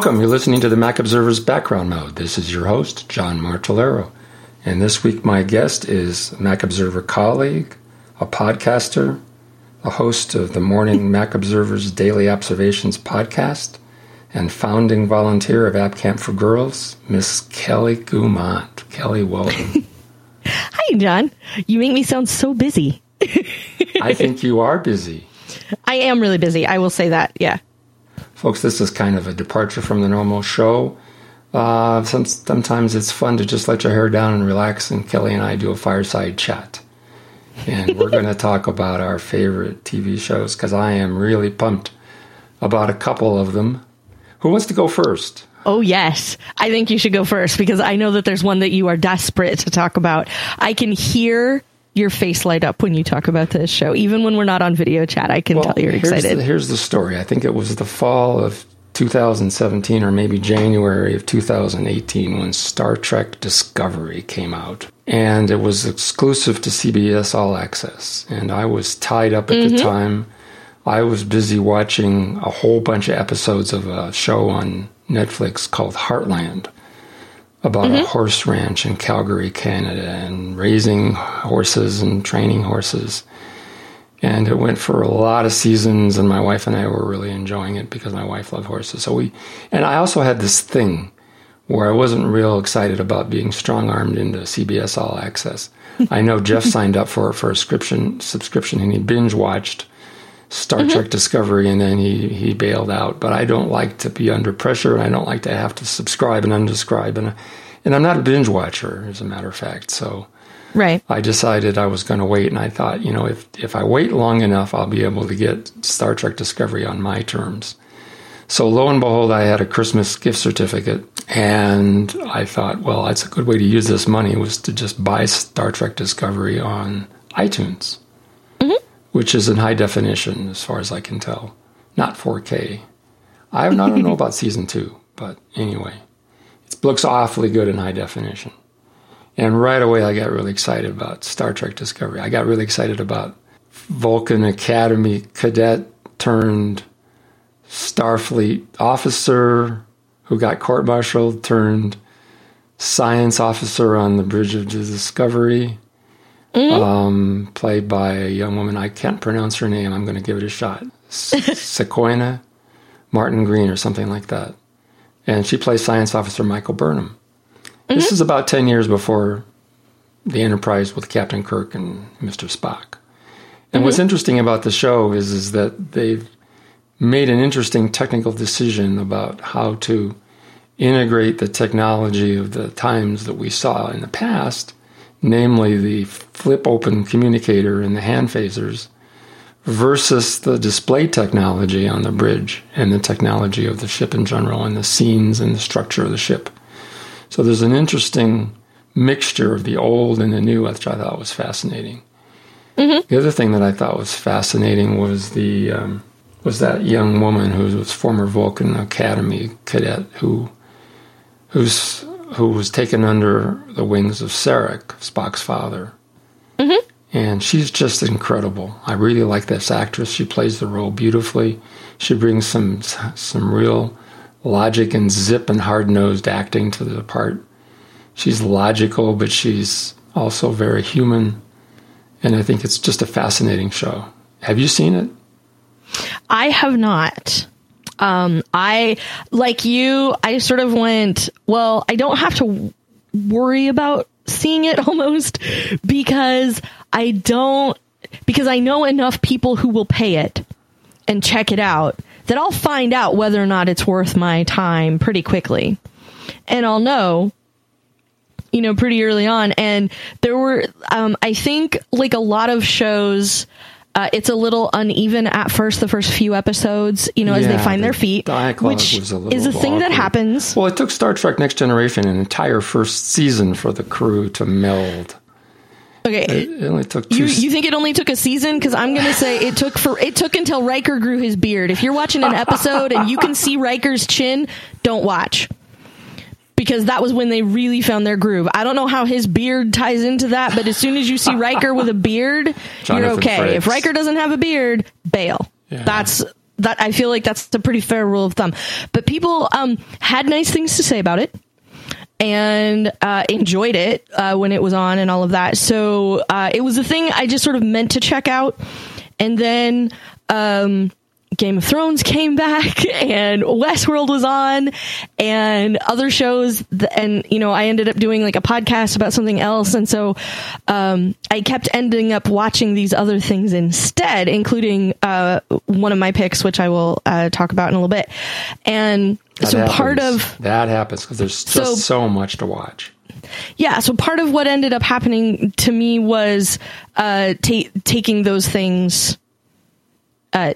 Welcome. You're listening to the Mac Observer's Background Mode. This is your host, John Martellaro. And this week, my guest is Mac Observer colleague, a podcaster, a host of the Morning Mac Observer's Daily Observations podcast, and founding volunteer of App Camp for Girls, Miss Kelly Guimont. Kelly, welcome. Hi, John. You make me sound so busy. I think you are busy. I am really busy. I will say that. Yeah. Folks, this is kind of a departure from the normal show. Uh, some, sometimes it's fun to just let your hair down and relax, and Kelly and I do a fireside chat. And we're going to talk about our favorite TV shows because I am really pumped about a couple of them. Who wants to go first? Oh, yes. I think you should go first because I know that there's one that you are desperate to talk about. I can hear your face light up when you talk about this show. Even when we're not on video chat, I can well, tell you're here's excited. The, here's the story. I think it was the fall of 2017 or maybe January of 2018 when Star Trek Discovery came out. And it was exclusive to CBS All Access. And I was tied up at mm-hmm. the time. I was busy watching a whole bunch of episodes of a show on Netflix called Heartland about mm-hmm. a horse ranch in Calgary, Canada, and raising horses and training horses. And it went for a lot of seasons, and my wife and I were really enjoying it because my wife loved horses. So we, and I also had this thing where I wasn't real excited about being strong armed into CBS All Access. I know Jeff signed up for for a subscription subscription, and he binge watched Star mm-hmm. Trek Discovery, and then he he bailed out. But I don't like to be under pressure, and I don't like to have to subscribe and unsubscribe, and and I'm not a binge watcher, as a matter of fact. So, right, I decided I was going to wait, and I thought, you know, if if I wait long enough, I'll be able to get Star Trek Discovery on my terms. So lo and behold, I had a Christmas gift certificate, and I thought, well, that's a good way to use this money was to just buy Star Trek Discovery on iTunes which is in high definition as far as I can tell, not 4K. I don't know about season two, but anyway, it looks awfully good in high definition. And right away, I got really excited about Star Trek Discovery. I got really excited about Vulcan Academy cadet turned Starfleet officer who got court martialed turned science officer on the bridge of Discovery mm-hmm. um, played by a young woman. I can't pronounce her name. I'm going to give it a shot. Sequoia Martin Green or something like that. And she plays Science Officer Michael Burnham. Mm-hmm. This is about 10 years before the Enterprise with Captain Kirk and Mr. Spock. And mm-hmm. what's interesting about the show is, is that they've made an interesting technical decision about how to integrate the technology of the times that we saw in the past namely the flip open communicator and the hand phasers, versus the display technology on the bridge and the technology of the ship in general and the scenes and the structure of the ship. So there's an interesting mixture of the old and the new, which I thought was fascinating. Mm-hmm. The other thing that I thought was fascinating was the um, was that young woman who was former Vulcan Academy cadet who who's who was taken under the wings of Sarek, Spock's father. Mm-hmm. And she's just incredible. I really like this actress. She plays the role beautifully. She brings some some real logic and zip and hard nosed acting to the part. She's logical, but she's also very human. And I think it's just a fascinating show. Have you seen it? I have not. Um, I, like you, I sort of went, well, I don't have to worry about seeing it almost because I don't, because I know enough people who will pay it and check it out that I'll find out whether or not it's worth my time pretty quickly. And I'll know you know, pretty early on. And there were, um, I think, like a lot of shows uh, it's a little uneven at first, the first few episodes, you know, yeah, as they find the their feet, which is a thing awkward. that happens. Well, it took Star Trek Next Generation an entire first season for the crew to meld. Okay, it, only took you. You think it only took a season? Because I'm going to say it took for it took until Riker grew his beard. If you're watching an episode and you can see Riker's chin, don't watch because that was when they really found their groove. I don't know how his beard ties into that, but as soon as you see Riker with a beard, you're okay. Frakes. If Riker doesn't have a beard, bail. Yeah. That's that I feel like that's a pretty fair rule of thumb. But people um, had nice things to say about it and uh, enjoyed it uh, when it was on and all of that. So uh, it was a thing I just sort of meant to check out, and then. Um, Game of Thrones came back and Westworld was on and other shows. And, you know, I ended up doing like a podcast about something else. And so, um, I kept ending up watching these other things instead, including, uh, one of my picks, which I will, uh, talk about in a little bit. And That so happens. part of, that happens because there's just So- so, much to watch. yeah so part of what ended up happening to me was uh ta- taking those things uh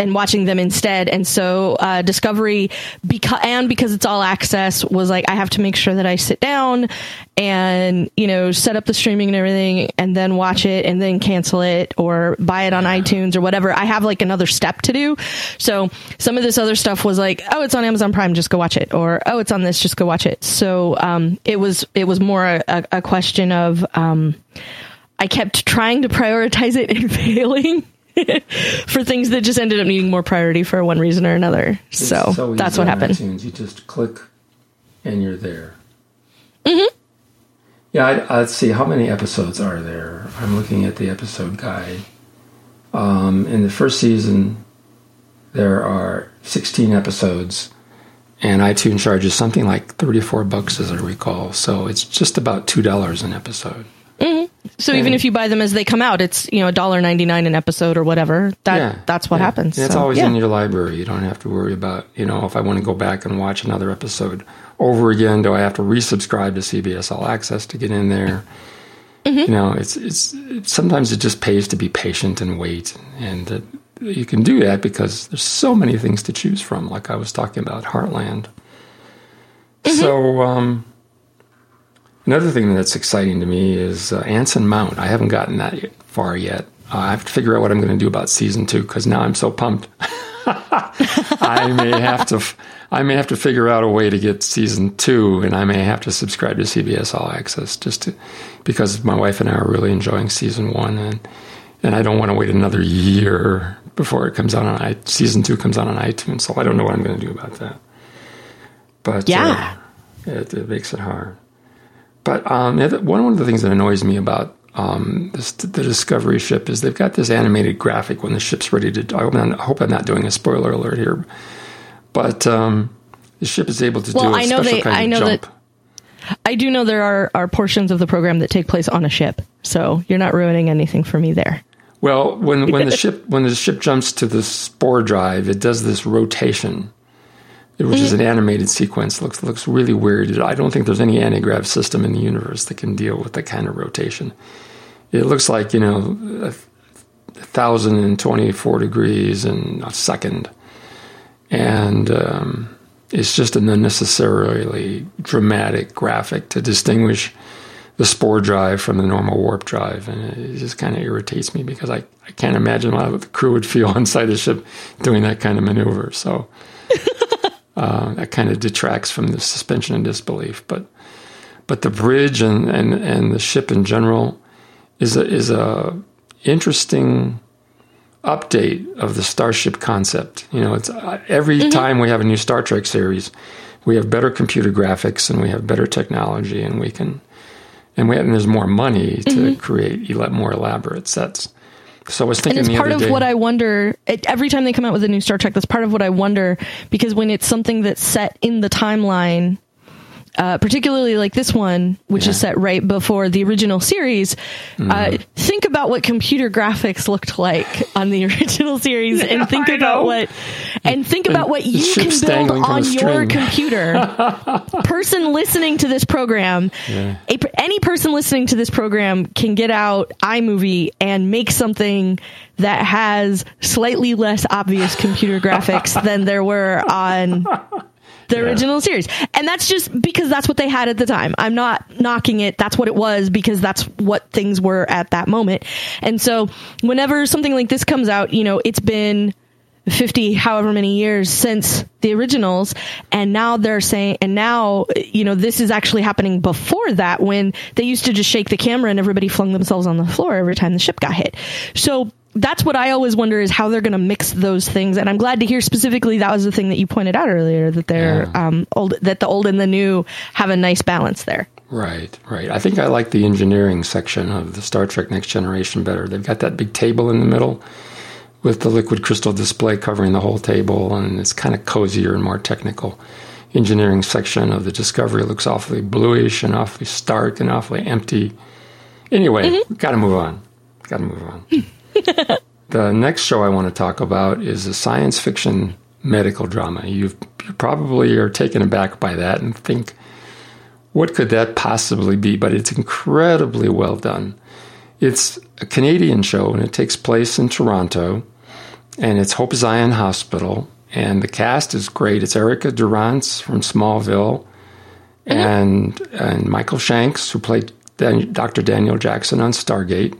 and watching them instead. And so uh discovery because and because it's all access was like i have to make sure that i sit down and you know set up the streaming and everything and then watch it and then cancel it or buy it on itunes or whatever. I have like another step to do. So some of this other stuff was like oh it's on amazon prime just go watch it. Or oh it's on this just go watch it. So um it was it was more a, a question of um i kept trying to prioritize it and failing for things that just ended up needing more priority for one reason or another. So, so that's what happened. iTunes. You just click and you're there. Mm-hmm. Yeah, I, let's see. How many episodes are there? I'm looking at the episode guide. Um, in the first season, there are 16 episodes, and iTunes charges something like 34 bucks, as I recall. So it's just about two dollars an episode. So even if you buy them as they come out, it's you know $1.99 an episode or whatever. That yeah, that's what yeah. happens. And it's So, always yeah. in your library. You don't have to worry about you know if I want to go back and watch another episode over again. Do I have to resubscribe to CBS All Access to get in there? Mm-hmm. You know, it's, it's it's sometimes it just pays to be patient and wait, and uh, you can do that because there's so many things to choose from. Like I was talking about Heartland. Mm-hmm. So. um Another thing that's exciting to me is uh, Anson Mount. I haven't gotten that far yet. Uh, I have to figure out what I'm going to do about season two because now I'm so pumped. I may have to, f- I may have to figure out a way to get season two, and I may have to subscribe to CBS All Access just to, because my wife and I are really enjoying season one, and and I don't want to wait another year before it comes out on i season two comes out on iTunes. So I don't know what I'm going to do about that. But Yeah. uh, it, it makes it hard. But um, one one of the things that annoys me about um, this, the Discovery ship is they've got this animated graphic when the ship's ready to. I hope I'm, I hope I'm not doing a spoiler alert here, but um, the ship is able to Well, do a I know special they- kind I of know jump. that- I do know there are, are portions of the program that take place on a ship, so you're not ruining anything for me there. Well, when when the ship when the ship jumps to the spore drive, it does this rotation, which is Mm-hmm. an animated sequence. looks looks really weird. I don't think there's any anti-grav system in the universe that can deal with that kind of rotation. It looks like you know a thousand and twenty-four degrees in a second, and um, it's just an unnecessarily dramatic graphic to distinguish the spore drive from the normal warp drive, and it just kind of irritates me because I, I can't imagine how the crew would feel inside the ship doing that kind of maneuver. So uh, that kind of detracts from the suspension of disbelief. But but the bridge and, and, and the ship in general is a, is a interesting update of the starship concept. You know, it's uh, every time we have a new Star Trek series, we have better computer graphics and we have better technology, and we can and we and there's more money to create ele- more elaborate sets. So I was And it's part of day. what I wonder. It, every time they come out with a new Star Trek, that's part of what I wonder because when it's something that's set in the timeline, uh, particularly like this one, which is set right before the original series, Mm-hmm. uh, think about what computer graphics looked like on the original series, and think I about know. what and think about what the you can build dangling from a on your computer. person listening to this program, Yeah. a, any person listening to this program can get out iMovie and make something that has slightly less obvious computer graphics than there were on the original series. And that's just because that's what they had at the time. I'm not knocking it. That's what it was because that's what things were at that moment. And so whenever something like this comes out, you know, it's been 50 however many years since the originals and now they're saying and now you know this is actually happening before that when they used to just shake the camera and everybody flung themselves on the floor every time the ship got hit so that's what I always wonder is how they're going to mix those things. And I'm glad to hear specifically that was the thing that you pointed out earlier that they're Yeah. um, old, that the old and the new have a nice balance there. Right, right. I think I like the engineering section of the Star Trek Next Generation better. They've got that big table in the middle with the liquid crystal display covering the whole table, and it's kind of cozier and more technical. Engineering section of the Discovery looks awfully bluish and awfully stark and awfully empty. Anyway, got to move on. Got to move on. the next show I want to talk about is a science fiction medical drama. You've, you probably are taken aback by that and think, what could that possibly be? But it's incredibly well done. It's a Canadian show and it takes place in Toronto and it's Hope Zion Hospital and the cast is great. It's Erica Durance from Smallville mm-hmm. and and Michael Shanks who played Dan- Dr. Daniel Jackson on Stargate.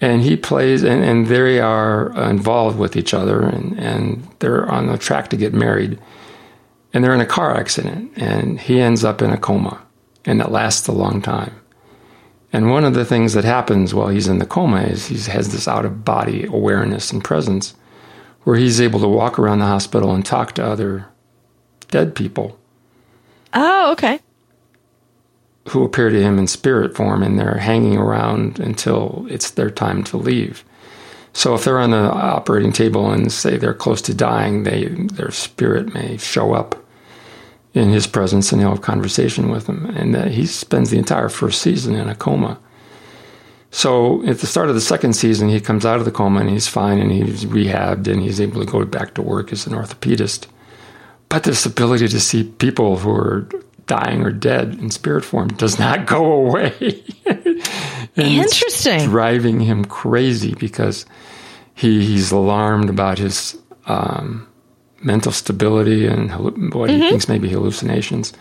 And he plays, and, and they are uh, involved with each other, and, and they're on the track to get married. And they're in a car accident and he ends up in a coma and it lasts a long time. And one of the things that happens while he's in the coma is he has this out of body awareness and presence where he's able to walk around the hospital and talk to other dead people. Oh, okay. Who appear to him in spirit form and they're hanging around until it's their time to leave. So if they're on the operating table and say they're close to dying they their spirit may show up in his presence and he'll have conversation with them. And uh, he spends the entire first season in a coma. So at the start of the second season he comes out of the coma and he's fine and he's rehabbed and he's able to go back to work as an orthopedist. But this ability to see people who are dying or dead in spirit form does not go away Interesting. driving him crazy because he he's alarmed about his um, mental stability and what he thinks may be hallucinations.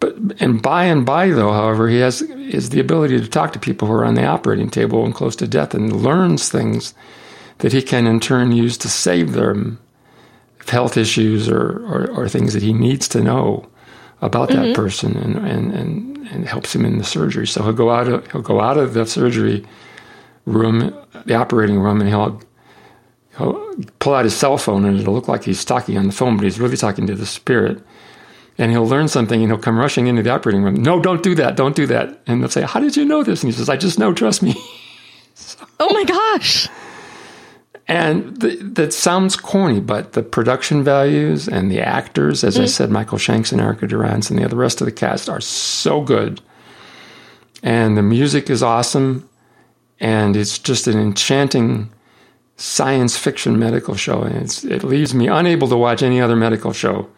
But and by and by though, however, he has is the ability to talk to people who are on the operating table and close to death and learns things that he can in turn use to save them health issues or, or, or things that he needs to know about that mm-hmm. person and, and, and, and helps him in the surgery. So he'll go out of, he'll go out of the surgery room, the operating room, and he'll he'll pull out his cell phone and it'll look like he's talking on the phone, but he's really talking to the spirit. And he'll learn something and he'll come rushing into the operating room. No, don't do that. Don't do that. And they'll say, How did you know this? And he says, I just know, trust me. Oh my gosh. And th- that sounds corny, but the production values and the actors, as I mm. said, Michael Shanks and Erica Durance and the other rest of the cast are so good. And the music is awesome. And it's just an enchanting science fiction medical show. And it's, it leaves me unable to watch any other medical show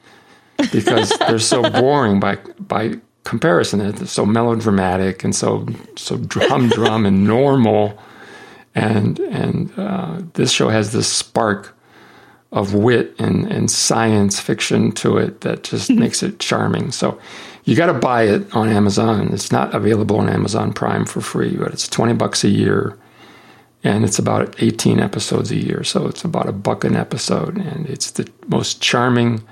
because they're so boring by, by comparison. They're so melodramatic and so, so drum drum and normal and and uh, this show has this spark of wit and, and science fiction to it that just makes it charming. So you got to buy it on Amazon. It's not available on Amazon Prime for free, but it's twenty bucks a year, and it's about eighteen episodes a year. So it's about a buck an episode, and it's the most charming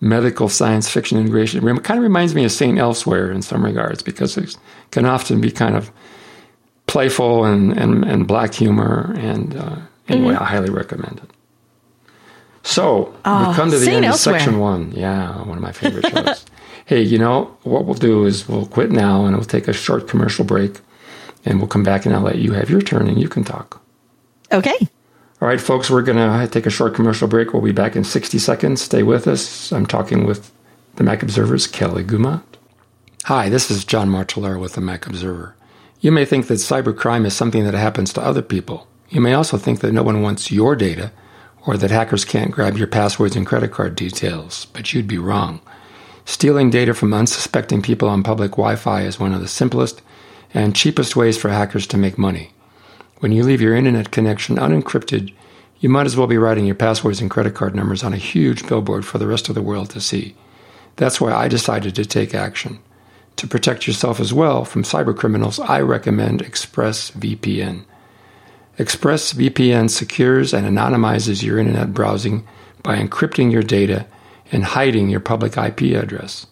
medical science fiction integration. It kind of reminds me of Saint Elsewhere in some regards because it can often be kind of playful and, and, and black humor. And uh, anyway, I highly recommend it. So we've come to the end Elsewhere. of section one. Yeah, one of my favorite shows. hey, you know, what we'll do is we'll quit now and we'll take a short commercial break and we'll come back and I'll let you have your turn and you can talk. Okay. All right, folks, we're going to take a short commercial break. We'll be back in 60 seconds. Stay with us. I'm talking with the Mac Observer's Kelly Guimont. Hi, this is John Martellaro with the Mac Observer. You may think that cybercrime is something that happens to other people. You may also think that no one wants your data or that hackers can't grab your passwords and credit card details, but you'd be wrong. Stealing data from unsuspecting people on public Wi Fi is one of the simplest and cheapest ways for hackers to make money. When you leave your internet connection unencrypted, you might as well be writing your passwords and credit card numbers on a huge billboard for the rest of the world to see. That's why I decided to take action. To protect yourself as well from cybercriminals, I recommend ExpressVPN. ExpressVPN secures and anonymizes your internet browsing by encrypting your data and hiding your public IP address.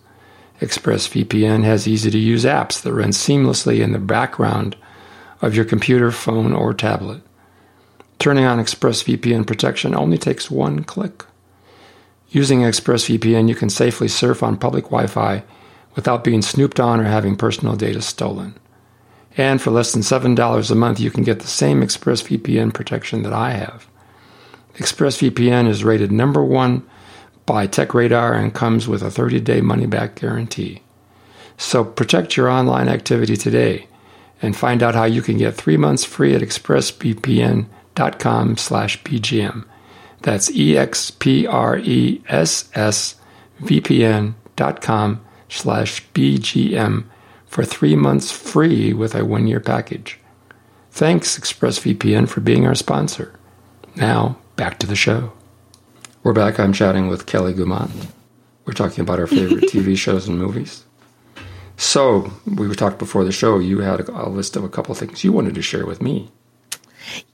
ExpressVPN has easy to use apps that run seamlessly in the background of your computer, phone, or tablet. Turning on ExpressVPN protection only takes one click. Using ExpressVPN, you can safely surf on public Wi Fi without being snooped on or having personal data stolen. And for less than $7 a month, you can get the same ExpressVPN protection that I have. ExpressVPN is rated number one by TechRadar and comes with a 30 day money back guarantee. So protect your online activity today and find out how you can get three months free at expressvpn.com slash bgm. That's E-X-P-R-E-S-S-V-P-N dot com slash bgm for three months free with a one-year package. Thanks, ExpressVPN, for being our sponsor. Now, back to the show. We're back. I'm chatting with Kelly Guimont. We're talking about our favorite TV shows and movies. So, we were talking before the show. You had a, a list of a couple of things you wanted to share with me.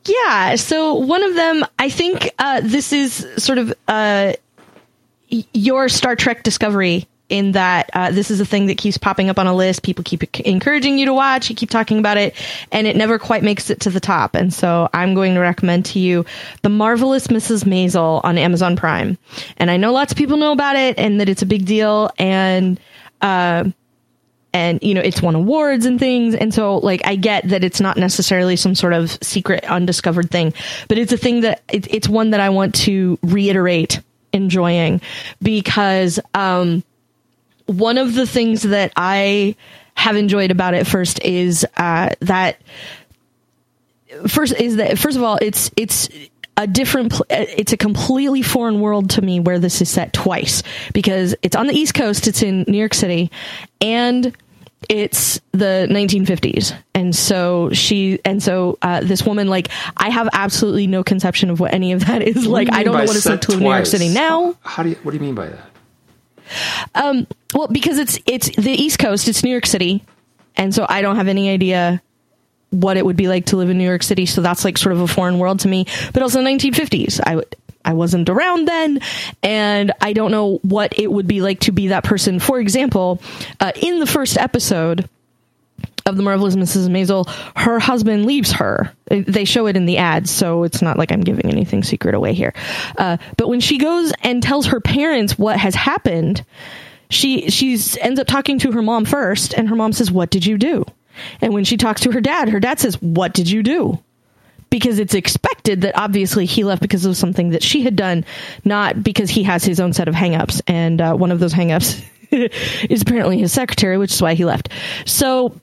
Yeah. So one of them, I think uh, this is sort of uh, your Star Trek Discovery. In that uh, this is a thing that keeps popping up on a list. People keep encouraging you to watch. You keep talking about it, and it never quite makes it to the top. And so I'm going to recommend to you the marvelous Mrs. Maisel on Amazon Prime. And I know lots of people know about it, and that it's a big deal. And uh, and you know it's won awards and things and so like i get that it's not necessarily some sort of secret undiscovered thing but it's a thing that it, it's one that i want to reiterate enjoying because um, one of the things that i have enjoyed about it first is uh, that first is that first of all it's it's a different it's a completely foreign world to me where this is set twice because it's on the east coast it's in new york city and it's the 1950s and so she and so uh, this woman like i have absolutely no conception of what any of that is. Like i don't know what it's like to live in new york city now. How do you what do you mean by that um, well because it's it's the east coast it's new york city and so i don't have any idea what it would be like to live in new york city so that's like sort of a foreign world to me but also 1950s i would I wasn't around then, and I don't know what it would be like to be that person. For example, uh, in the first episode of the marvelous Mrs. Maisel, her husband leaves her. They show it in the ads, so it's not like I'm giving anything secret away here. Uh, but when she goes and tells her parents what has happened, she she's ends up talking to her mom first, and her mom says, "What did you do?" And when she talks to her dad, her dad says, "What did you do?" because it's expected that obviously he left because of something that she had done, not because he has his own set of hangups. And uh, one of those hangups is apparently his secretary, which is why he left. So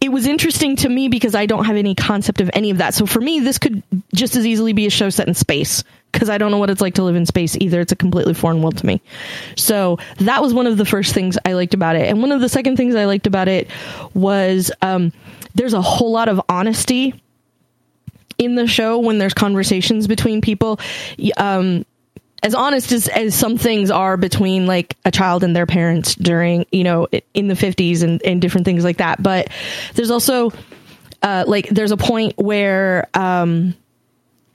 it was interesting to me because I don't have any concept of any of that. So for me, this could just as easily be a show set in space because I don't know what it's like to live in space either. It's a completely foreign world to me. So that was one of the first things I liked about it. And one of the second things I liked about it was um, there's a whole lot of honesty in the show when there's conversations between people. Um, as honest as, as some things are between like a child and their parents during, you know, in the 50s and, and different things like that. But there's also, uh, like, there's a point where, um,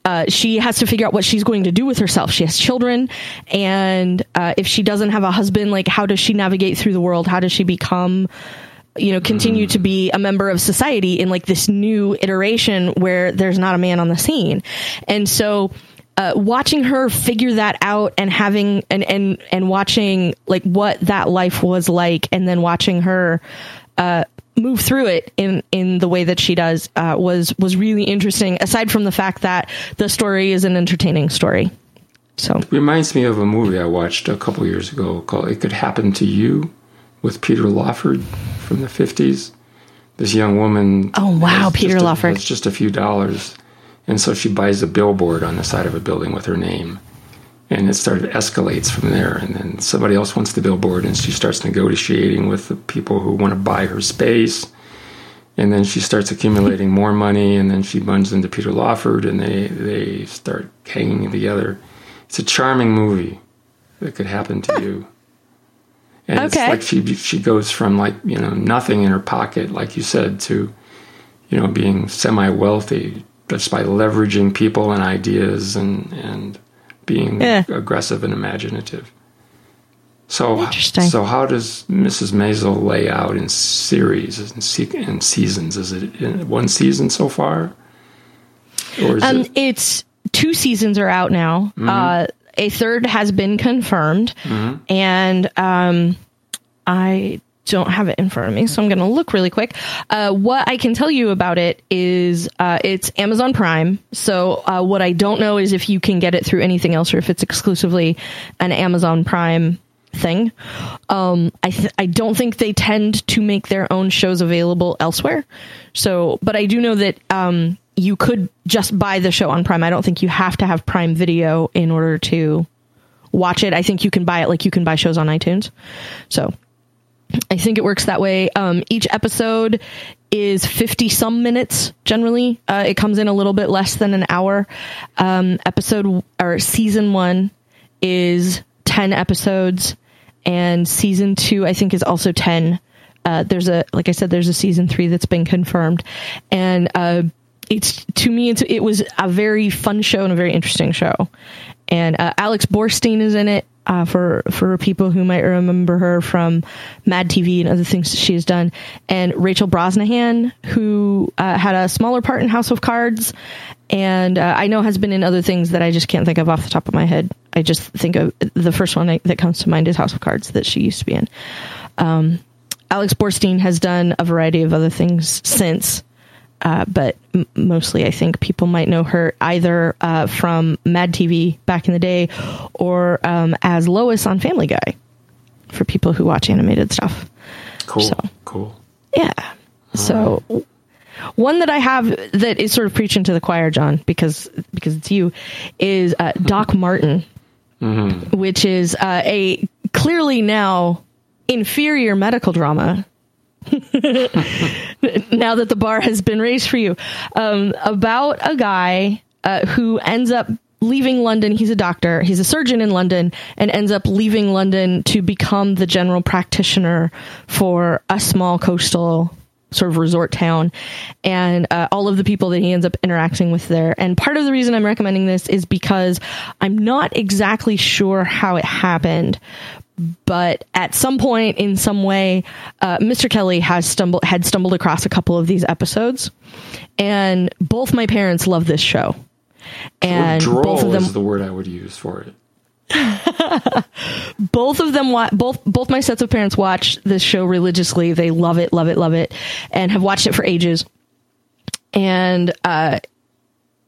uh, she has to figure out what she's going to do with herself. She has children, and uh, if she doesn't have a husband, like how does she navigate through the world? How does she become you know, continue to be a member of society in like this new iteration where there's not a man on the scene. And so, uh, watching her figure that out and having and and and watching like what that life was like, and then watching her uh, move through it in in the way that she does uh, was was really interesting. Aside from the fact that the story is an entertaining story. So it reminds me of a movie I watched a couple years ago called "It Could Happen to You." with Peter Lawford from the 50s. This young woman. Oh, wow, Peter Lawford. It's just a few dollars. And so she buys a billboard on the side of a building with her name. And it sort of escalates from there. And then somebody else wants the billboard, and she starts negotiating with the people who want to buy her space. And then she starts accumulating more money, and then she runs into Peter Lawford, and they, they start hanging together. It's a charming movie that could happen to you. And okay. it's like she she goes from like you know nothing in her pocket, like you said, to you know being semi wealthy just by leveraging people and ideas and and being yeah. aggressive and imaginative. So so how does Mrs. Maisel lay out in series and, se- and seasons? Is it one season so far? Or is Um, it, it's two seasons are out now. Uh, a third has been confirmed, and um, I don't have it in front of me, so I'm going to look really quick. Uh, what I can tell you about it is uh, it's Amazon Prime. So uh, what I don't know is if you can get it through anything else or if it's exclusively an Amazon Prime thing. Um, I th- I don't think they tend to make their own shows available elsewhere. So, but I do know that um, you could just buy the show on Prime. I don't think you have to have Prime Video in order to watch it. I think you can buy it like you can buy shows on iTunes. So I think it works that way. Um, each episode is 50 some minutes generally. Uh, it comes in a little bit less than an hour. Um, episode or season one is 10 episodes, and season two, I think, is also 10. Uh, there's a, like I said, there's a season three that's been confirmed. And, uh, it's to me, it's, it was a very fun show and a very interesting show. And uh, Alex Borstein is in it uh, for for people who might remember her from Mad TV and other things she has done. And Rachel Brosnahan, who uh, had a smaller part in House of Cards, and uh, I know has been in other things that I just can't think of off the top of my head. I just think of the first one that comes to mind is House of Cards that she used to be in. Um, Alex Borstein has done a variety of other things since. Uh, but m- mostly I think people might know her either uh, from Mad TV back in the day or um, as Lois on Family Guy for people who watch animated stuff. cool. so- Cool. Yeah. So one that I have that is sort of preaching to the choir, John, because because it's you, is uh, Doc Martin, which is uh, a clearly now inferior medical drama. now that the bar has been raised for you, um, about a guy uh, who ends up leaving London. He's a doctor. He's a surgeon in London and ends up leaving London to become the general practitioner for a small coastal sort of resort town and uh, all of the people that he ends up interacting with there. And part of the reason I'm recommending this is because I'm not exactly sure how it happened. But at some point, in some way, uh, Mr. Kelly has stumbled had stumbled across a couple of these episodes, and both my parents love this show and Droll both of them is the word I would use for it. both of them wa- both both my sets of parents watch this show religiously they love it love it love it and have watched it for ages and uh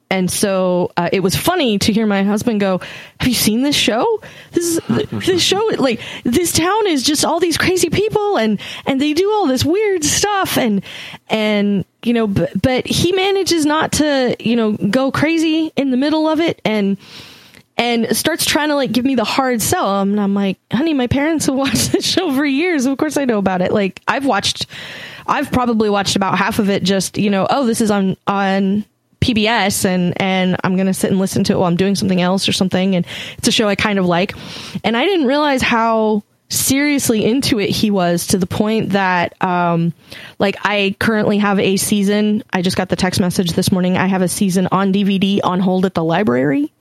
and so uh, it was funny to hear my husband go have you seen this show this is this show like this town is just all these crazy people and and they do all this weird stuff and and you know but, but he manages not to you know go crazy in the middle of it and and starts trying to like give me the hard sell. And I'm like, honey, my parents have watched this show for years. Of course I know about it. Like I've watched, I've probably watched about half of it just, you know, oh, this is on, on PBS and, and I'm going to sit and listen to it while I'm doing something else or something. And it's a show I kind of like. And I didn't realize how seriously into it he was to the point that um like I currently have a season I just got the text message this morning I have a season on DVD on hold at the library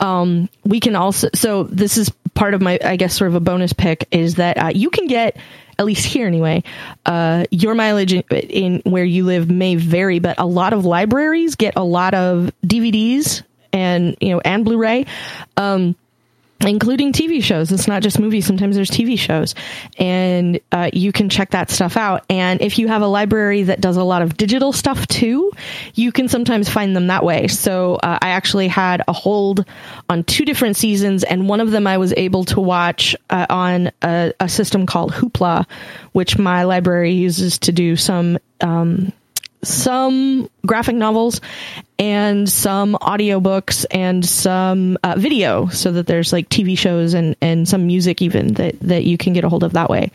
um, we can also so this is part of my i guess sort of a bonus pick is that uh, you can get at least here anyway uh, your mileage in, in where you live may vary but a lot of libraries get a lot of dvds and you know and blu-ray. Um, including TV shows. It's not just movies. Sometimes there's TV shows, and uh, you can check that stuff out. And if you have a library that does a lot of digital stuff too, you can sometimes find them that way. So uh, I actually had a hold on two different seasons, and one of them I was able to watch uh, on a, a system called Hoopla, which my library uses to do some. Um, some graphic novels and some audiobooks and some uh, video so that there's like TV shows and, and some music even that, that you can get a hold of that way.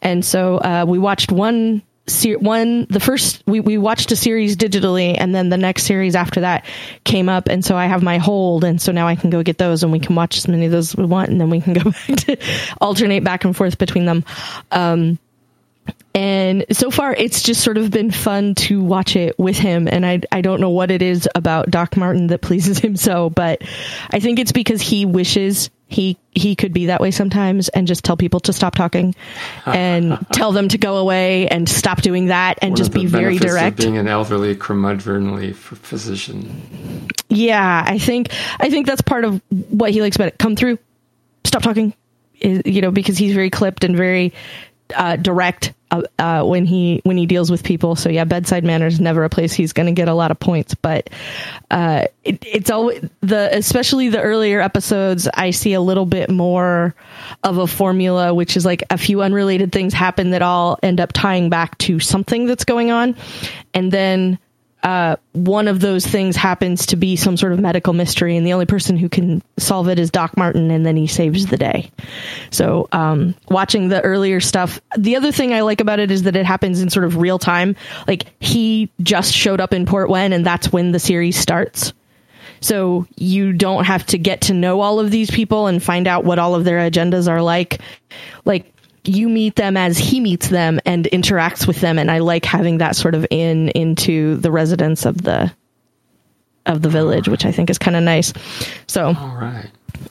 And so uh, we watched one ser- one the first we, we watched a series digitally and then the next series after that came up and so I have my hold and so now I can go get those and we can watch as many of those as we want and then we can go back to alternate back and forth between them. Um, and so far it's just sort of been fun to watch it with him and I I don't know what it is about Doc Martin that pleases him so but I think it's because he wishes he he could be that way sometimes and just tell people to stop talking and tell them to go away and stop doing that and One just be very direct. being an elderly, curmudgeonly physician. Yeah, I think I think that's part of what he likes about it. Come through, stop talking, eh, you know, because he's very clipped and very uh, direct uh, uh, when he when he deals with people. So yeah, bedside manner is never a place he's going to get a lot of points. But uh, it, it's always the especially the earlier episodes. I see a little bit more of a formula, which is like a few unrelated things happen that all end up tying back to something that's going on, and then uh, one of those things happens to be some sort of medical mystery, and the only person who can solve it is Doc Martin, and then he saves the day. So, um, watching the earlier stuff, the other thing I like about it is that it happens in sort of real time. Like he just showed up in Portwenn, and that's when the series starts. So you don't have to get to know all of these people and find out what all of their agendas are like. Like you meet them as he meets them and interacts with them and I like having that sort of in into the residents of the of the village, which I think is kind of nice. So, All right.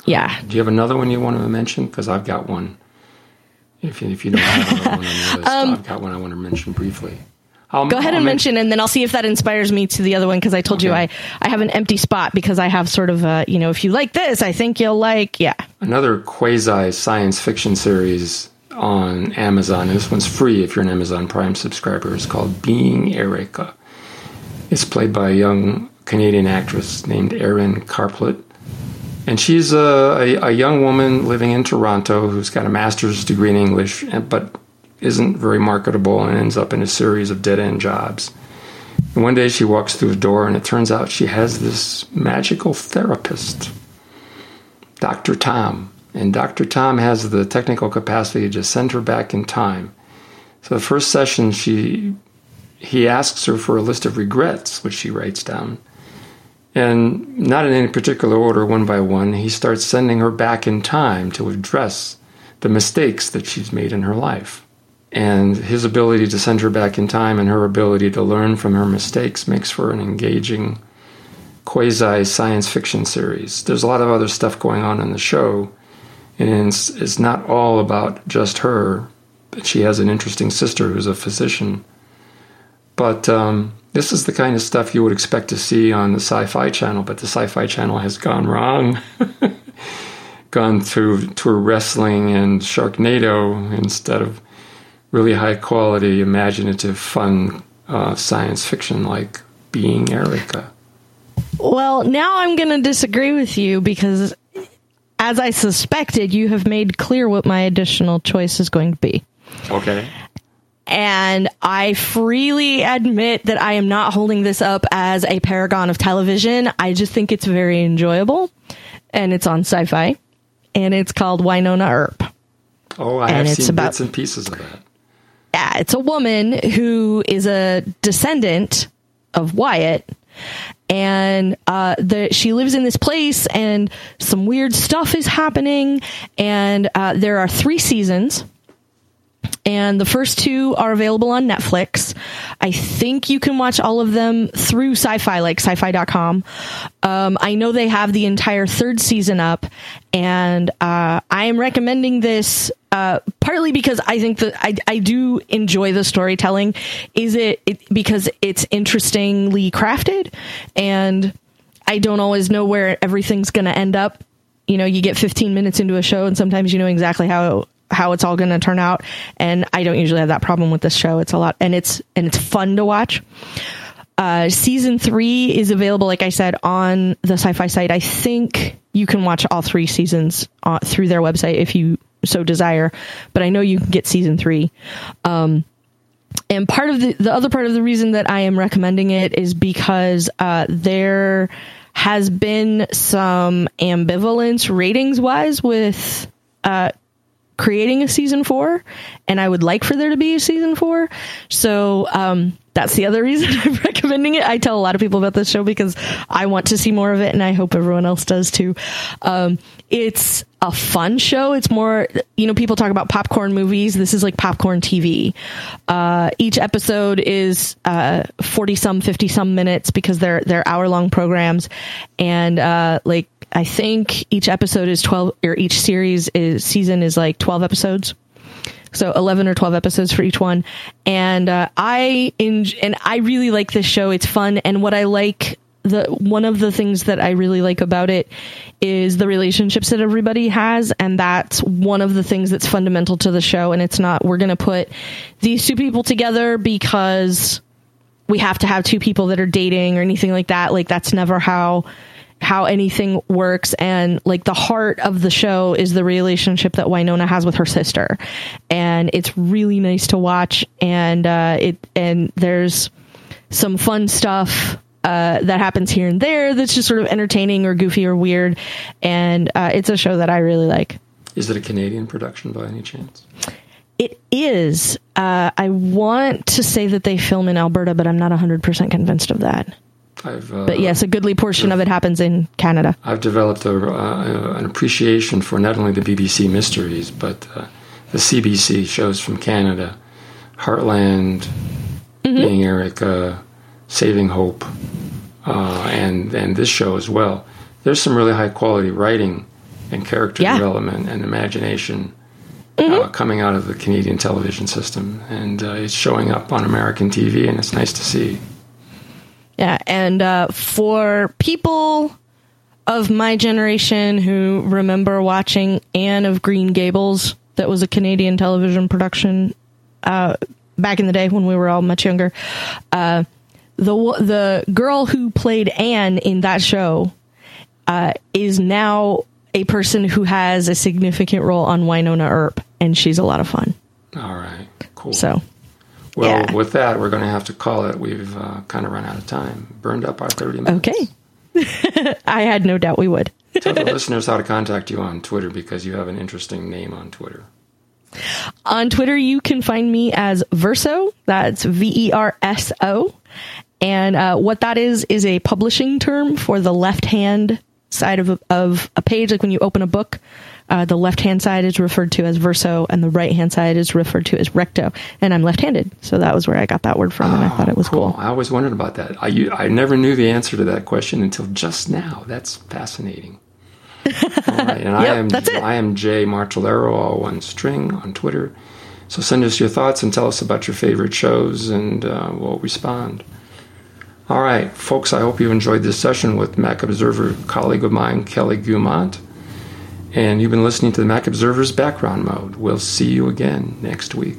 yeah. Do you have another one you want to mention? Because I've got one. If you, if you don't have another one on your list, I've got one I want to mention briefly. I'll, Um, Go ahead I'll and men- mention, and then I'll see if that inspires me to the other one. Because I told you I, I have an empty spot because I have sort of a, you know, if you like this, I think you'll like, yeah. another quasi science fiction series on Amazon. and This one's free if you're an Amazon Prime subscriber. It's called Being Erica. It's played by a young Canadian actress named Erin Karpluk. And she's a, a, a young woman living in Toronto who's got a master's degree in English, but isn't very marketable and ends up in a series of dead end jobs. And one day she walks through a door, and it turns out she has this magical therapist, Dr. Tom. And Dr. Tom has the technical capacity to send her back in time. So the first session, she he asks her for a list of regrets, which she writes down. And not in any particular order, one by one, he starts sending her back in time to address the mistakes that she's made in her life. And his ability to send her back in time and her ability to learn from her mistakes makes for an engaging quasi science fiction series. There's a lot of other stuff going on in the show, and it's, it's not all about just her. She has an interesting sister who's a physician. But um, this is the kind of stuff you would expect to see on the Sci Fi Channel, but the Sci Fi Channel has gone wrong. gone to, to wrestling and Sharknado instead of really high quality, imaginative, fun uh, science fiction like Being Erica. Well, now I'm going to disagree with you because, as I suspected, you have made clear what my additional choice is going to be. Okay. And I freely admit that I am not holding this up as a paragon of television. I just think it's very enjoyable. And it's on sci fi. And it's called Wynonna Earp. Oh, I And have it's seen about- bits and pieces of that. Yeah, it's a woman who is a descendant of Wyatt. And uh, the, she lives in this place, and some weird stuff is happening. And uh, there are three seasons. and the first two are available on Netflix. I think you can watch all of them through sci-fi, like sci-fi.com. Um, I know they have the entire third season up, and uh, I am recommending this uh, partly because I think that I, I do enjoy the storytelling. Is it, it because it's interestingly crafted, and I don't always know where everything's going to end up. You know, you get 15 minutes into a show, and sometimes you know exactly how how it's all going to turn out. And I don't usually have that problem with this show. It's a lot, and it's and it's fun to watch. Uh, season three is available, like I said, on the sci-fi site. I think you can watch all three seasons uh, through their website if you so desire. But I know you can get season three. Um, and part of the the other part of the reason that I am recommending it is because uh, there has been some ambivalence ratings wise with uh, creating a season four, and I would like for there to be a season four. So um, that's the other reason I'm recommending it. I tell a lot of people about this show because I want to see more of it, and I hope everyone else does too. Um, it's a fun show. It's more, you know, people talk about popcorn movies. This is like popcorn TV. Uh, each episode is uh, forty some, fifty some minutes because they're they're hour long programs, and uh, like I think each episode is 12 or each series is season is like 12 episodes. So 11 or 12 episodes for each one. And uh, I in, and I really like this show. It's fun and what I like the one of the things that I really like about it is the relationships that everybody has and that's one of the things that's fundamental to the show and it's not we're going to put these two people together because we have to have two people that are dating or anything like that. Like that's never how how anything works and like the heart of the show is the relationship that Wynonna has with her sister. And it's really nice to watch and uh it and there's some fun stuff uh, that happens here and there that's just sort of entertaining or goofy or weird. And uh, it's a show that I really like. Is it a Canadian production by any chance? It is. Uh, I want to say that they film in Alberta, but I'm not 100% convinced of that. I've, uh, but yes, a goodly portion of it happens in Canada. I've developed a, uh, an appreciation for not only the BBC mysteries, but uh, the CBC shows from Canada, Heartland, mm-hmm. Being Erica, Saving Hope, uh, and and this show as well. There's some really high quality writing and character yeah. development and imagination uh, mm-hmm. uh, coming out of the Canadian television system, and uh, it's showing up on American TV, and it's nice to see. Yeah, and uh, for people of my generation who remember watching Anne of Green Gables, that was a Canadian television production uh, back in the day when we were all much younger the the girl who played Anne in that show uh, is now a person who has a significant role on Wynonna Earp, and she's a lot of fun. All right, cool. So, well, yeah. with that, we're going to have to call it. We've uh, kind of run out of time. Burned up our thirty minutes. Okay. I had no doubt we would. Tell the listeners how to contact you on Twitter because you have an interesting name on Twitter. On Twitter, you can find me as Verso. That's V E R S O. And uh, what that is is a publishing term for the left hand side of a, of a page. Like when you open a book, uh, the left hand side is referred to as verso, and the right hand side is referred to as recto. And I'm left handed, so that was where I got that word from, and I thought it was cool. cool. I always wondered about that. I I never knew the answer to that question until just now. That's fascinating. All right, and yep, I am that's it. I am Jay Martellaro, all one string on Twitter. So send us your thoughts and tell us about your favorite shows, and uh, we'll respond. All right, folks, I hope you enjoyed this session with Mac Observer colleague of mine, Kelly Guimont. And you've been listening to the Mac Observer's background mode. We'll see you again next week.